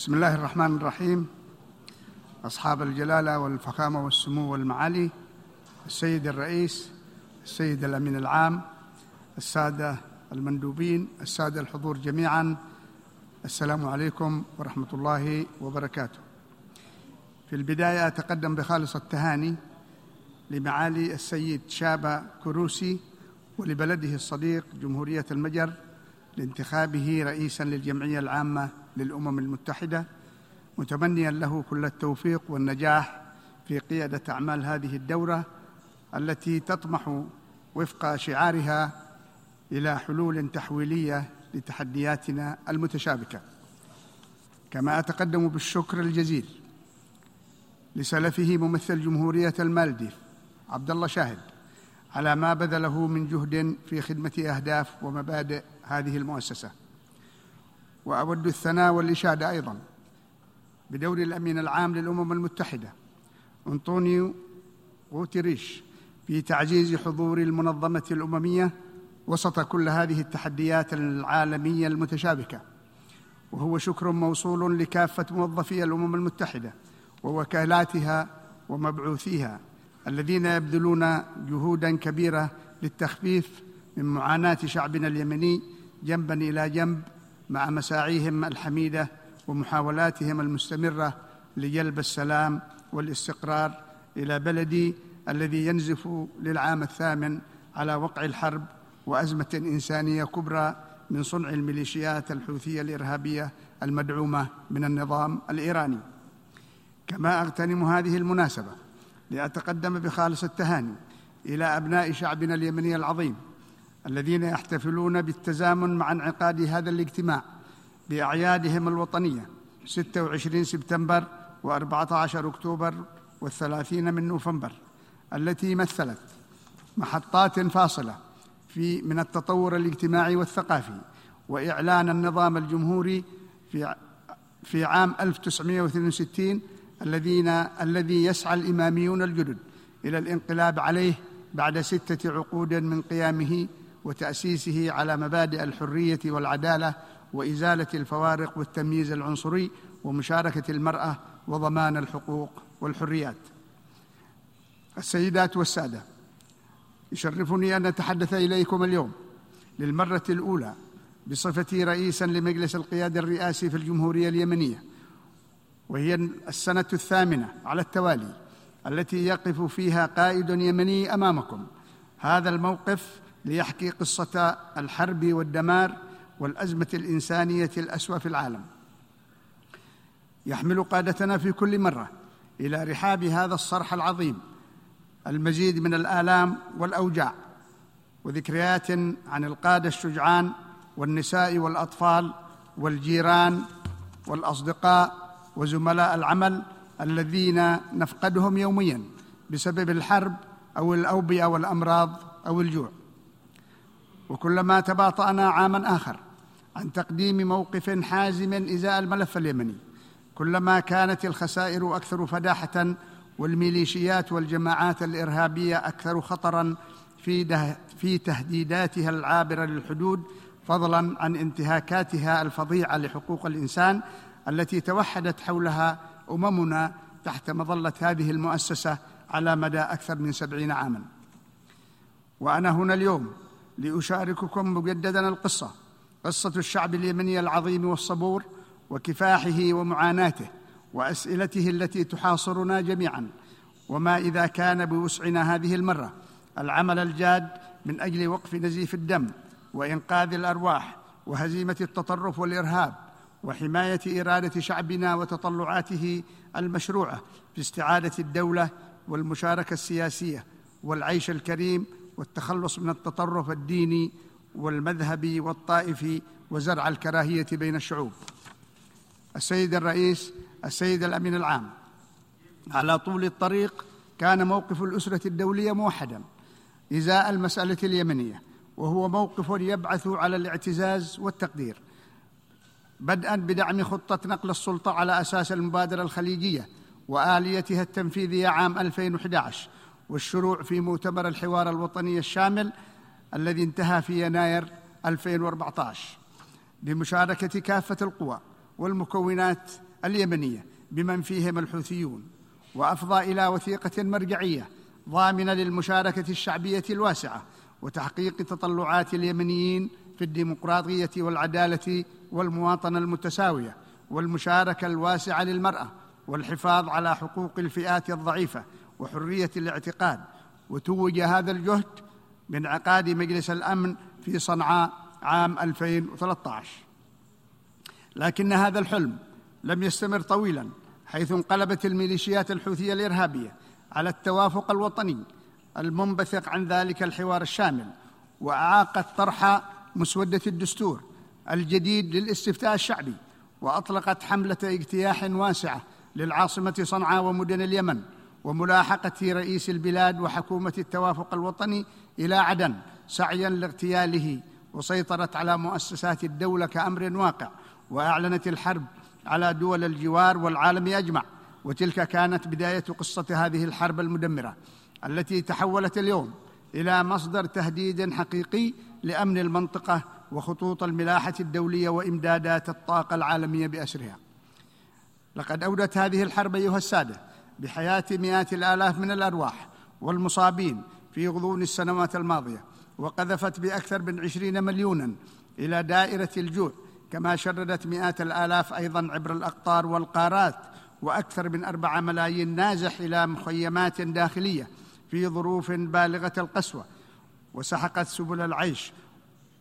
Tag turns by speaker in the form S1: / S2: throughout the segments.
S1: بسم الله الرحمن الرحيم. أصحاب الجلالة والفخامة والسمو والمعالي السيد الرئيس السيد الأمين العام السادة المندوبين السادة الحضور جميعا. السلام عليكم ورحمة الله وبركاته. في البداية أتقدم بخالص التهاني لمعالي السيد شابا كروسي ولبلده الصديق جمهورية المجر لانتخابه رئيسا للجمعية العامة للأمم المتحدة متمنيا له كل التوفيق والنجاح في قيادة أعمال هذه الدورة التي تطمح وفق شعارها إلى حلول تحويلية لتحدياتنا المتشابكة. كما أتقدم بالشكر الجزيل لسلفه ممثل جمهورية المالديف عبد الله شاهد على ما بذله من جهد في خدمة أهداف ومبادئ هذه المؤسسة. وأود الثناء والإشادة أيضا بدور الأمين العام للأمم المتحدة أنطونيو غوتيريش في تعزيز حضور المنظمة الأممية وسط كل هذه التحديات العالمية المتشابكة. وهو شكر موصول لكافة موظفي الأمم المتحدة ووكالاتها ومبعوثيها الذين يبذلون جهودا كبيرة للتخفيف من معاناة شعبنا اليمني جنبا إلى جنب مع مساعيهم الحميدة ومحاولاتهم المستمرة لجلب السلام والاستقرار إلى بلدي الذي ينزف للعام الثامن على وقع الحرب وأزمة إنسانية كبرى من صنع الميليشيات الحوثية الإرهابية المدعومة من النظام الإيراني. كما أغتنم هذه المناسبة لأتقدم بخالص التهاني إلى أبناء شعبنا اليمني العظيم الذين يحتفلون بالتزامن مع انعقاد هذا الاجتماع بأعيادهم الوطنية 26 سبتمبر و14 أكتوبر والثلاثين من نوفمبر التي مثلت محطات فاصلة في من التطور الاجتماعي والثقافي وإعلان النظام الجمهوري في في عام 1962 الذين الذي يسعى الإماميون الجدد إلى الانقلاب عليه بعد ستة عقود من قيامه وتأسيسه على مبادئ الحرية والعدالة وإزالة الفوارق والتمييز العنصري ومشاركة المرأة وضمان الحقوق والحريات. السيدات والسادة يشرفني أن أتحدث إليكم اليوم للمرة الأولى بصفتي رئيسا لمجلس القيادة الرئاسي في الجمهورية اليمنية وهي السنة الثامنة على التوالي التي يقف فيها قائد يمني أمامكم. هذا الموقف ليحكي قصة الحرب والدمار والأزمة الإنسانية الأسوأ في العالم. يحمل قادتنا في كل مرة إلى رحاب هذا الصرح العظيم المزيد من الآلام والأوجاع وذكريات عن القادة الشجعان والنساء والأطفال والجيران والأصدقاء وزملاء العمل الذين نفقدهم يوميا بسبب الحرب أو الأوبئة والأمراض أو الجوع. وكلما تباطأنا عاما آخر عن تقديم موقف حازم إزاء الملف اليمني. كلما كانت الخسائر أكثر فداحة والميليشيات والجماعات الإرهابية أكثر خطرا في في تهديداتها العابرة للحدود فضلا عن انتهاكاتها الفظيعة لحقوق الإنسان التي توحدت حولها أممنا تحت مظلة هذه المؤسسة على مدى أكثر من سبعين عاما. وأنا هنا اليوم لأشارككم مجددا القصة قصة الشعب اليمني العظيم والصبور وكفاحه ومعاناته وأسئلته التي تحاصرنا جميعا وما إذا كان بوسعنا هذه المرة العمل الجاد من أجل وقف نزيف الدم وإنقاذ الأرواح وهزيمة التطرف والإرهاب وحماية إرادة شعبنا وتطلعاته المشروعة في استعاده الدولة والمشاركة السياسية والعيش الكريم والتخلص من التطرف الديني والمذهبي والطائفي وزرع الكراهية بين الشعوب. السيد الرئيس السيد الأمين العام على طول الطريق كان موقف الأسرة الدولية موحدا إزاء المسألة اليمنية وهو موقف يبعث على الاعتزاز والتقدير بدءا بدعم خطة نقل السلطة على أساس المبادرة الخليجية وآليتها التنفيذية عام 2011 والشروع في مؤتمر الحوار الوطني الشامل الذي انتهى في يناير 2014 بمشاركة كافة القوى والمكونات اليمنية بمن فيهم الحوثيون وأفضى إلى وثيقة مرجعية ضامنة للمشاركة الشعبية الواسعة وتحقيق تطلعات اليمنيين في الديمقراطية والعدالة والمواطنة المتساوية والمشاركة الواسعة للمرأة والحفاظ على حقوق الفئات الضعيفة وحرية الاعتقاد وتوج هذا الجهد بانعقاد مجلس الأمن في صنعاء عام 2013 لكن هذا الحلم لم يستمر طويلا حيث انقلبت الميليشيات الحوثية الإرهابية على التوافق الوطني المنبثق عن ذلك الحوار الشامل واعاقت طرح مسودة الدستور الجديد للاستفتاء الشعبي وأطلقت حملة اجتياح واسعة للعاصمة صنعاء ومدن اليمن وملاحقة رئيس البلاد وحكومة التوافق الوطني إلى عدن سعيا لاغتياله وسيطرت على مؤسسات الدولة كأمر واقع وأعلنت الحرب على دول الجوار والعالم أجمع. وتلك كانت بداية قصة هذه الحرب المدمرة التي تحولت اليوم إلى مصدر تهديد حقيقي لأمن المنطقة وخطوط الملاحة الدولية وإمدادات الطاقة العالمية بأسرها. لقد أودت هذه الحرب أيها السادة بحياة مئات الآلاف من الأرواح والمصابين في غضون السنوات الماضية وقذفت بأكثر من عشرين مليونا إلى دائرة الجوع كما شردت مئات الآلاف أيضا عبر الأقطار والقارات وأكثر من اربعه ملايين نازح إلى مخيمات داخلية في ظروف بالغة القسوة وسحقت سبل العيش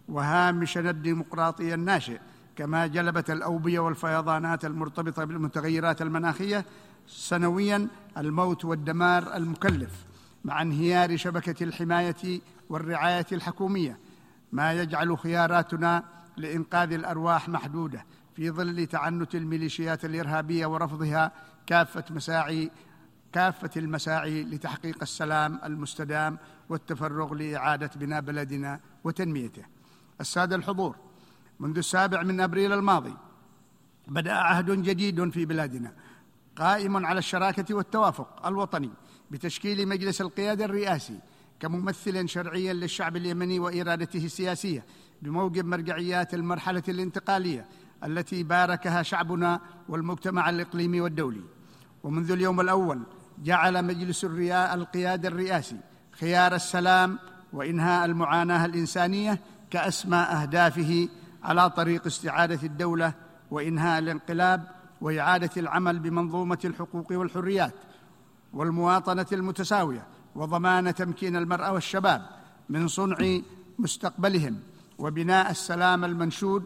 S1: وهامشنا الديمقراطي الناشئ. كما جلبت الاوبيه والفيضانات المرتبطة بالمتغيرات المناخية سنويا الموت والدمار المكلف مع انهيار شبكة الحماية والرعاية الحكومية ما يجعل خياراتنا لإنقاذ الأرواح محدودة في ظل تعنت الميليشيات الإرهابية ورفضها كافة مساعي كافة المساعي لتحقيق السلام المستدام والتفرغ لإعادة بناء بلدنا وتنميته. السادة الحضور منذ السابع من أبريل الماضي. بدأ عهد جديد في بلادنا قائم على الشراكة والتوافق الوطني بتشكيل مجلس القيادة الرئاسي كممثل شرعي للشعب اليمني وإرادته السياسية بموجب مرجعيات المرحلة الانتقالية التي باركها شعبنا والمجتمع الإقليمي والدولي. ومنذ اليوم الأول جعل مجلس القيادة الرئاسي خيار السلام وإنهاء المعاناة الإنسانية كاسمى أهدافه على طريق استعادة الدولة وإنهاء الانقلاب وإعادة العمل بمنظومة الحقوق والحريات والمواطنة المتساوية وضمان تمكين المرأة والشباب من صنع مستقبلهم وبناء السلام المنشود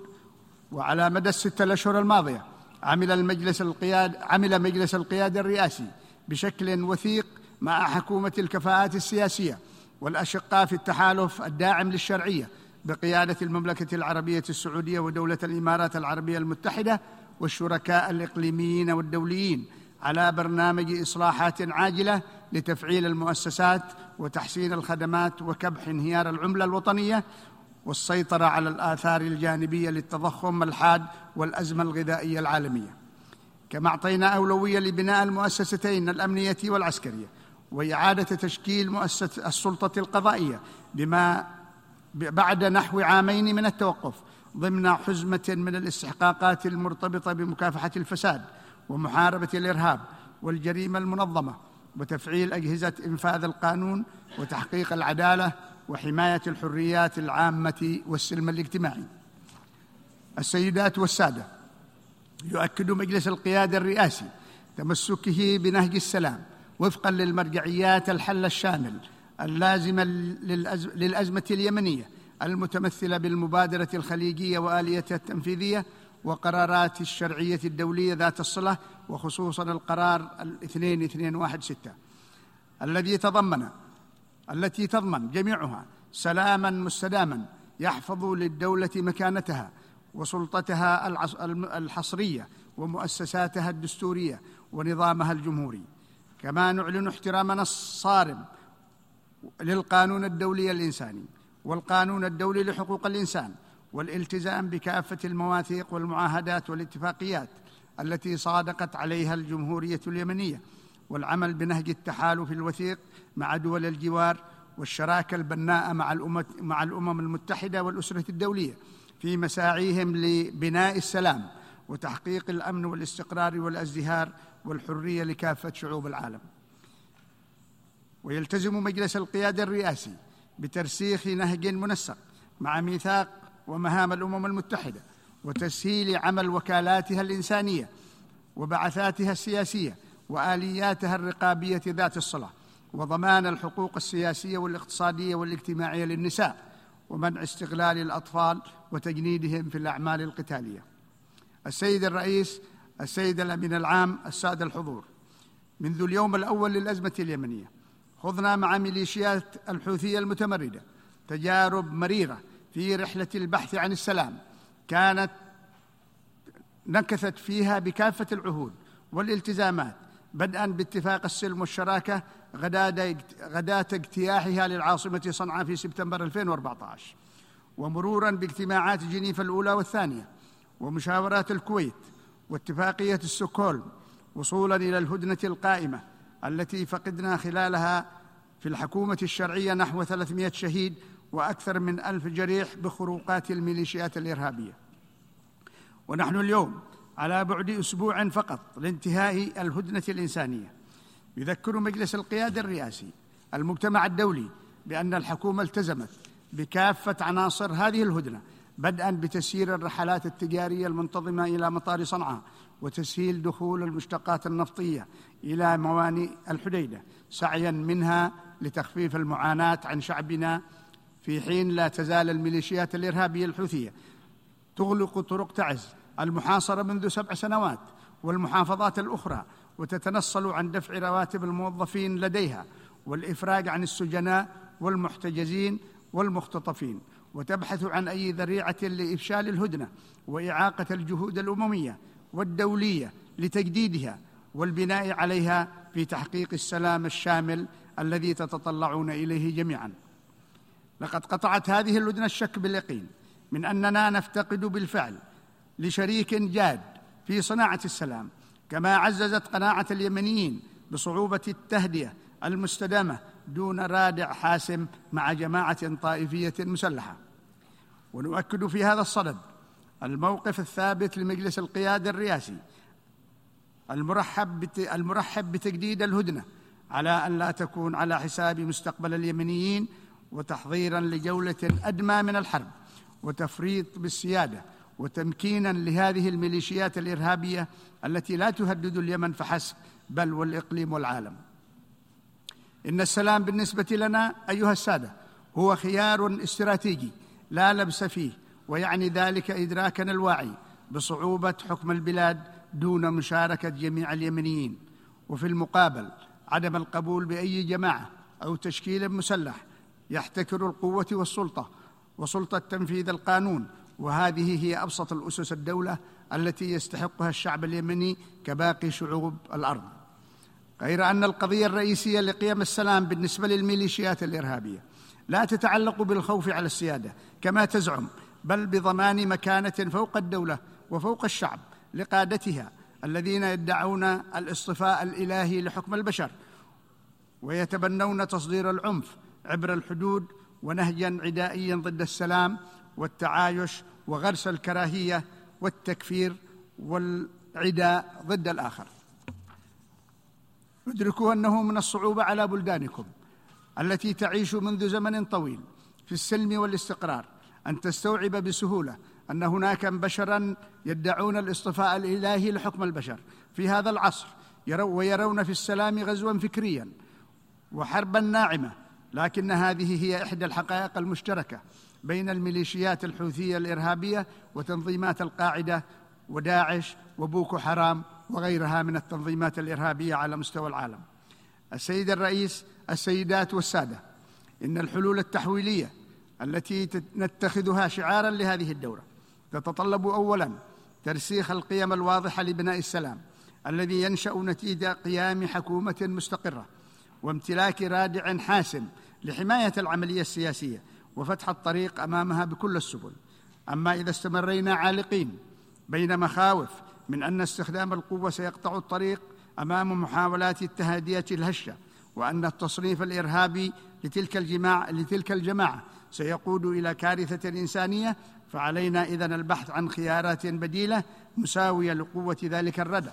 S1: وعلى مدى الستة الأشهر الماضية عمل المجلس القياد عمل مجلس القيادة الرئاسي بشكل وثيق مع حكومة الكفاءات السياسية والأشقاء في التحالف الداعم للشرعية بقيادة المملكة العربية السعودية ودولة الإمارات العربية المتحدة والشركاء الإقليميين والدوليين على برنامج إصلاحات عاجلة لتفعيل المؤسسات وتحسين الخدمات وكبح انهيار العملة الوطنية والسيطرة على الآثار الجانبية للتضخم الحاد والأزمة الغذائية العالمية. كما أعطينا أولوية لبناء المؤسستين الأمنية والعسكرية وإعادة تشكيل مؤسسة السلطة القضائية بما بعد نحو عامين من التوقف ضمن حزمة من الاستحقاقات المرتبطة بمكافحة الفساد ومحاربة الإرهاب والجريمة المنظمة وتفعيل أجهزة إنفاذ القانون وتحقيق العدالة وحماية الحريات العامة والسلم الاجتماعي. السيدات والسادة يؤكد مجلس القيادة الرئاسي تمسكه بنهج السلام وفقا للمرجعيات الحل الشامل اللازمة للأزمة اليمنية المتمثلة بالمبادرة الخليجية وآليتها التنفيذية وقرارات الشرعية الدولية ذات الصلة وخصوصا القرار 2216 الذي تضمن التي تضمن جميعها سلاما مستداما يحفظ للدولة مكانتها وسلطتها الحصرية ومؤسساتها الدستورية ونظامها الجمهوري. كما نعلن احترامنا الصارم للقانون الدولي الإنساني والقانون الدولي لحقوق الإنسان والالتزام بكافة المواثيق والمعاهدات والاتفاقيات التي صادقت عليها الجمهورية اليمنية والعمل بنهج التحالف الوثيق مع دول الجوار والشراكة البناءة مع الأمم, مع الأمم المتحدة والأسرة الدولية في مساعيهم لبناء السلام وتحقيق الأمن والاستقرار والازدهار والحرية لكافة شعوب العالم. ويلتزم مجلس القيادة الرئاسي بترسيخ نهج منسق مع ميثاق ومهام الأمم المتحدة وتسهيل عمل وكالاتها الإنسانية وبعثاتها السياسية وآلياتها الرقابية ذات الصله وضمان الحقوق السياسية والاقتصادية والاجتماعية للنساء ومنع استغلال الأطفال وتجنيدهم في الأعمال القتالية. السيد الرئيس السيد الأمين العام السادة الحضور منذ اليوم الأول للأزمة اليمنية خضنا مع ميليشيات الحوثية المتمردة. تجارب مريرة في رحلة البحث عن السلام. كانت نكثت فيها بكافة العهود والالتزامات بدءا باتفاق السلم والشراكة غداة اجتياحها للعاصمة صنعاء في سبتمبر 2014 ومرورا باجتماعات جنيف الأولى والثانية. ومشاورات الكويت واتفاقية ستوكهولم وصولا إلى الهدنة القائمة. التي فقدنا خلالها في الحكومة الشرعية نحو 300 شهيد وأكثر من ألف جريح بخروقات الميليشيات الإرهابية. ونحن اليوم على بعد أسبوع فقط لانتهاء الهدنة الإنسانية. يذكر مجلس القيادة الرئاسي المجتمع الدولي بأن الحكومة التزمت بكافة عناصر هذه الهدنة بدءا بتسيير الرحلات التجارية المنتظمة إلى مطار صنعاء وتسهيل دخول المشتقات النفطية إلى موانئ الحديدة سعيا منها لتخفيف المعاناة عن شعبنا في حين لا تزال الميليشيات الإرهابية الحوثية تغلق طرق تعز المحاصرة منذ سبع سنوات والمحافظات الأخرى وتتنصل عن دفع رواتب الموظفين لديها والإفراج عن السجناء والمحتجزين والمختطفين وتبحث عن أي ذريعة لإفشال الهدنة وإعاقة الجهود الأممية والدولية لتجديدها والبناء عليها في تحقيق السلام الشامل الذي تتطلعون إليه جميعا. لقد قطعت هذه الهدنه الشك باليقين من أننا نفتقد بالفعل لشريك جاد في صناعة السلام كما عززت قناعة اليمنيين بصعوبة التهدئة المستدامة دون رادع حاسم مع جماعة طائفية مسلحة. ونؤكد في هذا الصدد الموقف الثابت لمجلس القيادة الرئاسي المرحب المرحب بتجديد الهدنة على أن لا تكون على حساب مستقبل اليمنيين وتحضيرا لجولة أدمى من الحرب وتفريط بالسيادة وتمكينا لهذه الميليشيات الإرهابية التي لا تهدد اليمن فحسب بل والإقليم والعالم. إن السلام بالنسبة لنا أيها السادة هو خيار استراتيجي لا لبس فيه ويعني ذلك إدراكنا الواعي بصعوبة حكم البلاد دون مشاركة جميع اليمنيين. وفي المقابل عدم القبول بأي جماعة أو تشكيل مسلح يحتكر القوة والسلطة وسلطة تنفيذ القانون. وهذه هي أبسط الأسس الدولة التي يستحقها الشعب اليمني كباقي شعوب الأرض. غير أن القضية الرئيسية لقيم السلام بالنسبة للميليشيات الإرهابية لا تتعلق بالخوف على السيادة كما تزعم بل بضمان مكانة فوق الدولة وفوق الشعب لقادتها الذين يدعون الاصطفاء الإلهي لحكم البشر ويتبنون تصدير العنف عبر الحدود ونهجا عدائيا ضد السلام والتعايش وغرس الكراهية والتكفير والعداء ضد الآخر. ادركوا أنه من الصعوبة على بلدانكم التي تعيش منذ زمن طويل في السلم والاستقرار أن تستوعب بسهولة أن هناك بشرا يدعون الاصطفاء الإلهي لحكم البشر في هذا العصر ويرون في السلام غزوا فكريا وحربا ناعمة لكن هذه هي إحدى الحقائق المشتركة بين الميليشيات الحوثية الإرهابية وتنظيمات القاعدة وداعش وبوكو حرام وغيرها من التنظيمات الإرهابية على مستوى العالم. السيد الرئيس، السيدات والسادة، إن الحلول التحويلية التي نتخذها شعارا لهذه الدورة. تتطلب اولا ترسيخ القيم الواضحة لبناء السلام الذي ينشأ نتيجه قيام حكومة مستقرة وامتلاك رادع حاسم لحماية العملية السياسية وفتح الطريق أمامها بكل السبل. أما إذا استمرينا عالقين بين مخاوف من أن استخدام القوة سيقطع الطريق أمام محاولات التهاديه الهشة وأن التصنيف الإرهابي لتلك الجماعه لتلك الجماعة سيقود إلى كارثة إنسانية فعلينا إذن البحث عن خيارات بديلة مساوية لقوة ذلك الردع.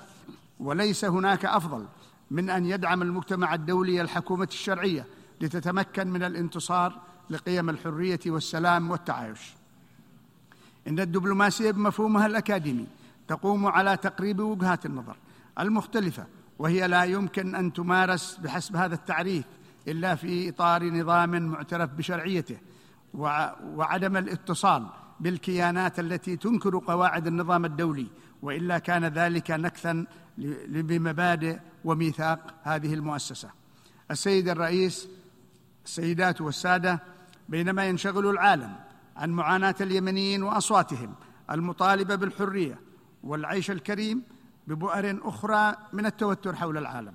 S1: وليس هناك أفضل من أن يدعم المجتمع الدولي الحكومة الشرعية لتتمكن من الانتصار لقيم الحرية والسلام والتعايش. إن الدبلوماسية بمفهومها الأكاديمي تقوم على تقريب وجهات النظر المختلفة وهي لا يمكن أن تمارس بحسب هذا التعريف إلا في إطار نظام معترف بشرعيته وعدم الاتصال بالكيانات التي تنكر قواعد النظام الدولي وإلا كان ذلك نكثا بمبادئ وميثاق هذه المؤسسة. السيد الرئيس السيدات والسادة بينما ينشغل العالم عن معاناة اليمنيين وأصواتهم المطالبة بالحرية والعيش الكريم ببؤر أخرى من التوتر حول العالم.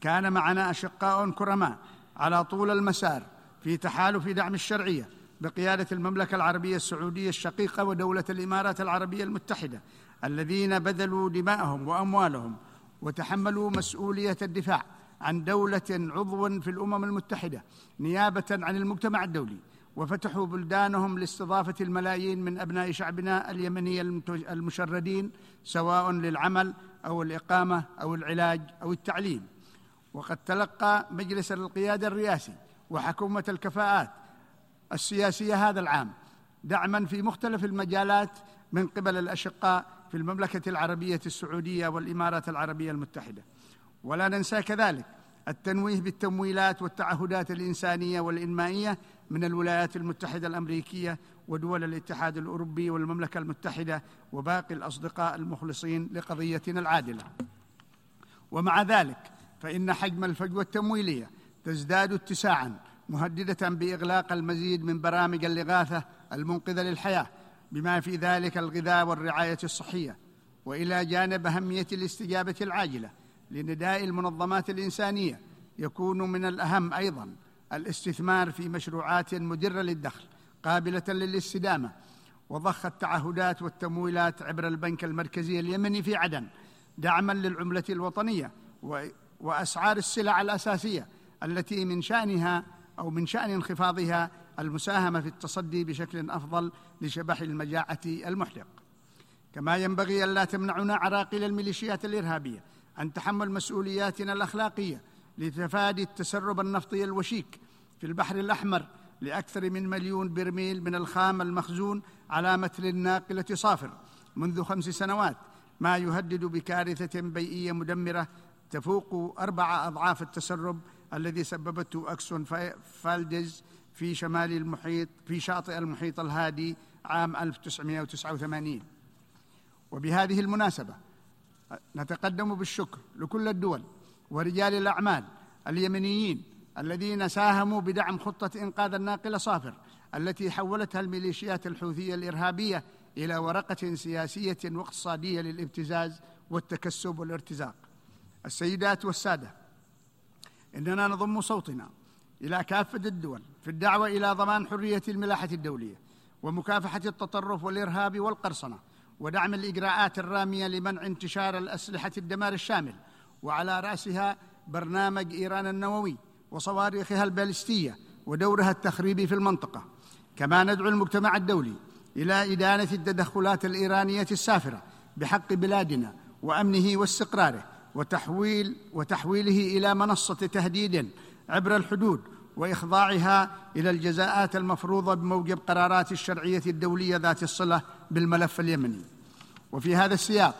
S1: كان معنا أشقاء كرماء على طول المسار في تحالف دعم الشرعية بقيادة المملكة العربية السعودية الشقيقة ودولة الإمارات العربية المتحدة الذين بذلوا دماءهم وأموالهم وتحملوا مسؤولية الدفاع عن دولة عضو في الأمم المتحدة نيابة عن المجتمع الدولي. وفتحوا بلدانهم لاستضافة الملايين من أبناء شعبنا اليمني المشردين سواء للعمل أو الإقامة أو العلاج أو التعليم. وقد تلقى مجلس القيادة الرئاسي وحكومة الكفاءات السياسية هذا العام دعما في مختلف المجالات من قبل الأشقاء في المملكة العربية السعودية والإمارات العربية المتحدة. ولا ننسى كذلك التنويه بالتمويلات والتعهدات الإنسانية والإنمائية من الولايات المتحدة الأمريكية ودول الاتحاد الأوروبي والمملكة المتحدة وباقي الأصدقاء المخلصين لقضيتنا العادلة. ومع ذلك فإن حجم الفجوة التمويلية تزداد اتساعا مهددة بإغلاق المزيد من برامج الاغاثه المنقذة للحياة بما في ذلك الغذاء والرعاية الصحية وإلى جانب أهمية الاستجابة العاجلة لنداء المنظمات الإنسانية يكون من الأهم أيضا الاستثمار في مشروعات مدرة للدخل قابلة للاستدامة وضخ التعهدات والتمويلات عبر البنك المركزي اليمني في عدن دعما للعملة الوطنية وأسعار السلع الأساسية التي من شأنها أو من شأن انخفاضها المساهمة في التصدي بشكل أفضل لشبح المجاعة المحرق. كما ينبغي ألا تمنعنا عراقيل الميليشيات الإرهابية عن تحمل مسؤولياتنا الأخلاقية لتفادي التسرب النفطي الوشيك في البحر الأحمر لأكثر من مليون برميل من الخام المخزون على متن الناقلة صافر. منذ خمس سنوات ما يهدد بكارثة بيئية مدمرة تفوق أربع أضعاف التسرب الذي سببته اكسون فالدز في شمال المحيط في شاطئ المحيط الهادي عام 1989 وبهذه المناسبة نتقدم بالشكر لكل الدول ورجال الأعمال اليمنيين الذين ساهموا بدعم خطة إنقاذ الناقلة صافر التي حولتها الميليشيات الحوثية الإرهابية إلى ورقة سياسية واقتصادية للابتزاز والتكسب والارتزاق. السيدات والسادة إننا نضم صوتنا إلى كافة الدول في الدعوة إلى ضمان حرية الملاحة الدولية ومكافحة التطرف والإرهاب والقرصنة ودعم الإجراءات الرامية لمنع انتشار الأسلحة الدمار الشامل وعلى رأسها برنامج إيران النووي وصواريخها البالستيه ودورها التخريبي في المنطقة. كما ندعو المجتمع الدولي إلى إدانة التدخلات الإيرانية السافرة بحق بلادنا وأمنه واستقراره وتحويل وتحويله إلى منصة تهديد عبر الحدود وإخضاعها إلى الجزاءات المفروضة بموجب قرارات الشرعية الدولية ذات الصلة بالملف اليمني. وفي هذا السياق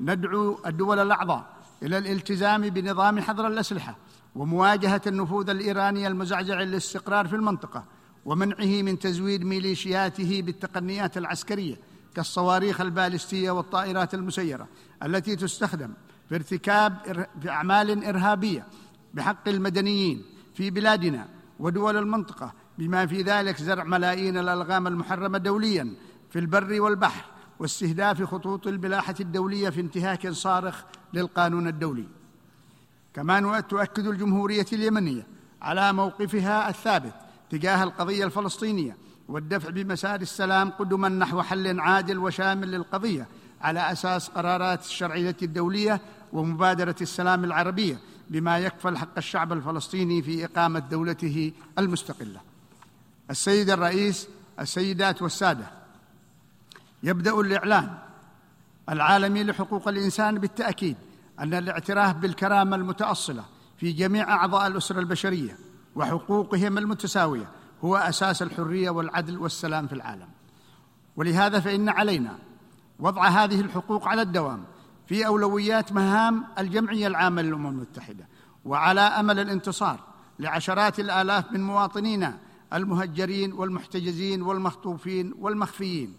S1: ندعو الدول الأعضاء إلى الالتزام بنظام حظر الأسلحة ومواجهة النفوذ الإيراني المزعزع للاستقرار في المنطقة ومنعه من تزويد ميليشياته بالتقنيات العسكرية كالصواريخ البالستية والطائرات المسيرة التي تستخدم في ارتكاب في اعمال إرهابية بحق المدنيين في بلادنا ودول المنطقة بما في ذلك زرع ملايين الألغام المحرمة دوليا في البر والبحر واستهداف خطوط البلاحة الدولية في انتهاك صارخ للقانون الدولي. كما تؤكد الجمهورية اليمنية على موقفها الثابت تجاه القضية الفلسطينية والدفع بمسار السلام قدما نحو حل عادل وشامل للقضية على أساس قرارات الشرعية الدولية ومبادرة السلام العربية بما يكفل حق الشعب الفلسطيني في إقامة دولته المستقلة. السيد الرئيس السيدات والسادة يبدأ الإعلان العالمي لحقوق الإنسان بالتأكيد أن الاعتراف بالكرامة المتأصلة في جميع أعضاء الأسرة البشرية وحقوقهم المتساوية هو أساس الحرية والعدل والسلام في العالم. ولهذا فإن علينا وضع هذه الحقوق على الدوام في أولويات مهام الجمعية العامة للأمم المتحدة وعلى أمل الانتصار لعشرات الآلاف من مواطنينا المهجرين والمحتجزين والمخطوفين والمخفيين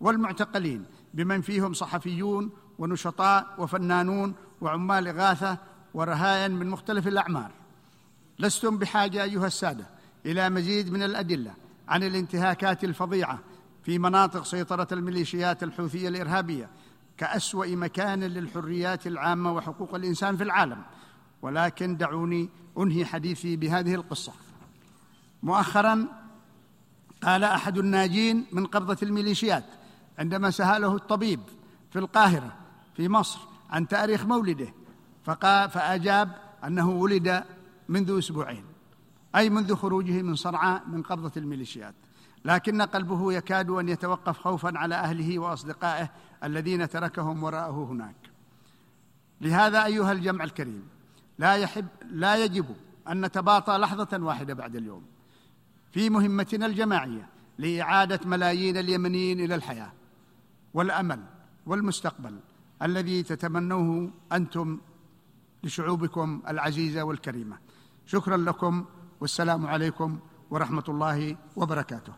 S1: والمعتقلين بمن فيهم صحفيون ونشطاء وفنانون وعمال إغاثة ورهائن من مختلف الأعمار. لستم بحاجة أيها السادة إلى مزيد من الأدلة عن الانتهاكات الفظيعة في مناطق سيطرة الميليشيات الحوثية الإرهابية كأسوأ مكان للحريات العامة وحقوق الإنسان في العالم. ولكن دعوني أنهي حديثي بهذه القصة. مؤخرا قال أحد الناجين من قبضة الميليشيات عندما ساله الطبيب في القاهرة في مصر عن تاريخ مولده فقال فأجاب أنه ولد منذ أسبوعين أي منذ خروجه من صنعاء من قبضة الميليشيات. لكن قلبه يكاد أن يتوقف خوفا على أهله وأصدقائه الذين تركهم وراءه هناك. لهذا أيها الجمع الكريم لا يحب لا يجب أن نتباطى لحظة واحدة بعد اليوم. في مهمتنا الجماعية لإعادة ملايين اليمنيين إلى الحياة والأمل والمستقبل الذي تتمنوه أنتم لشعوبكم العزيزة والكريمة. شكرا لكم والسلام عليكم ورحمة الله وبركاته.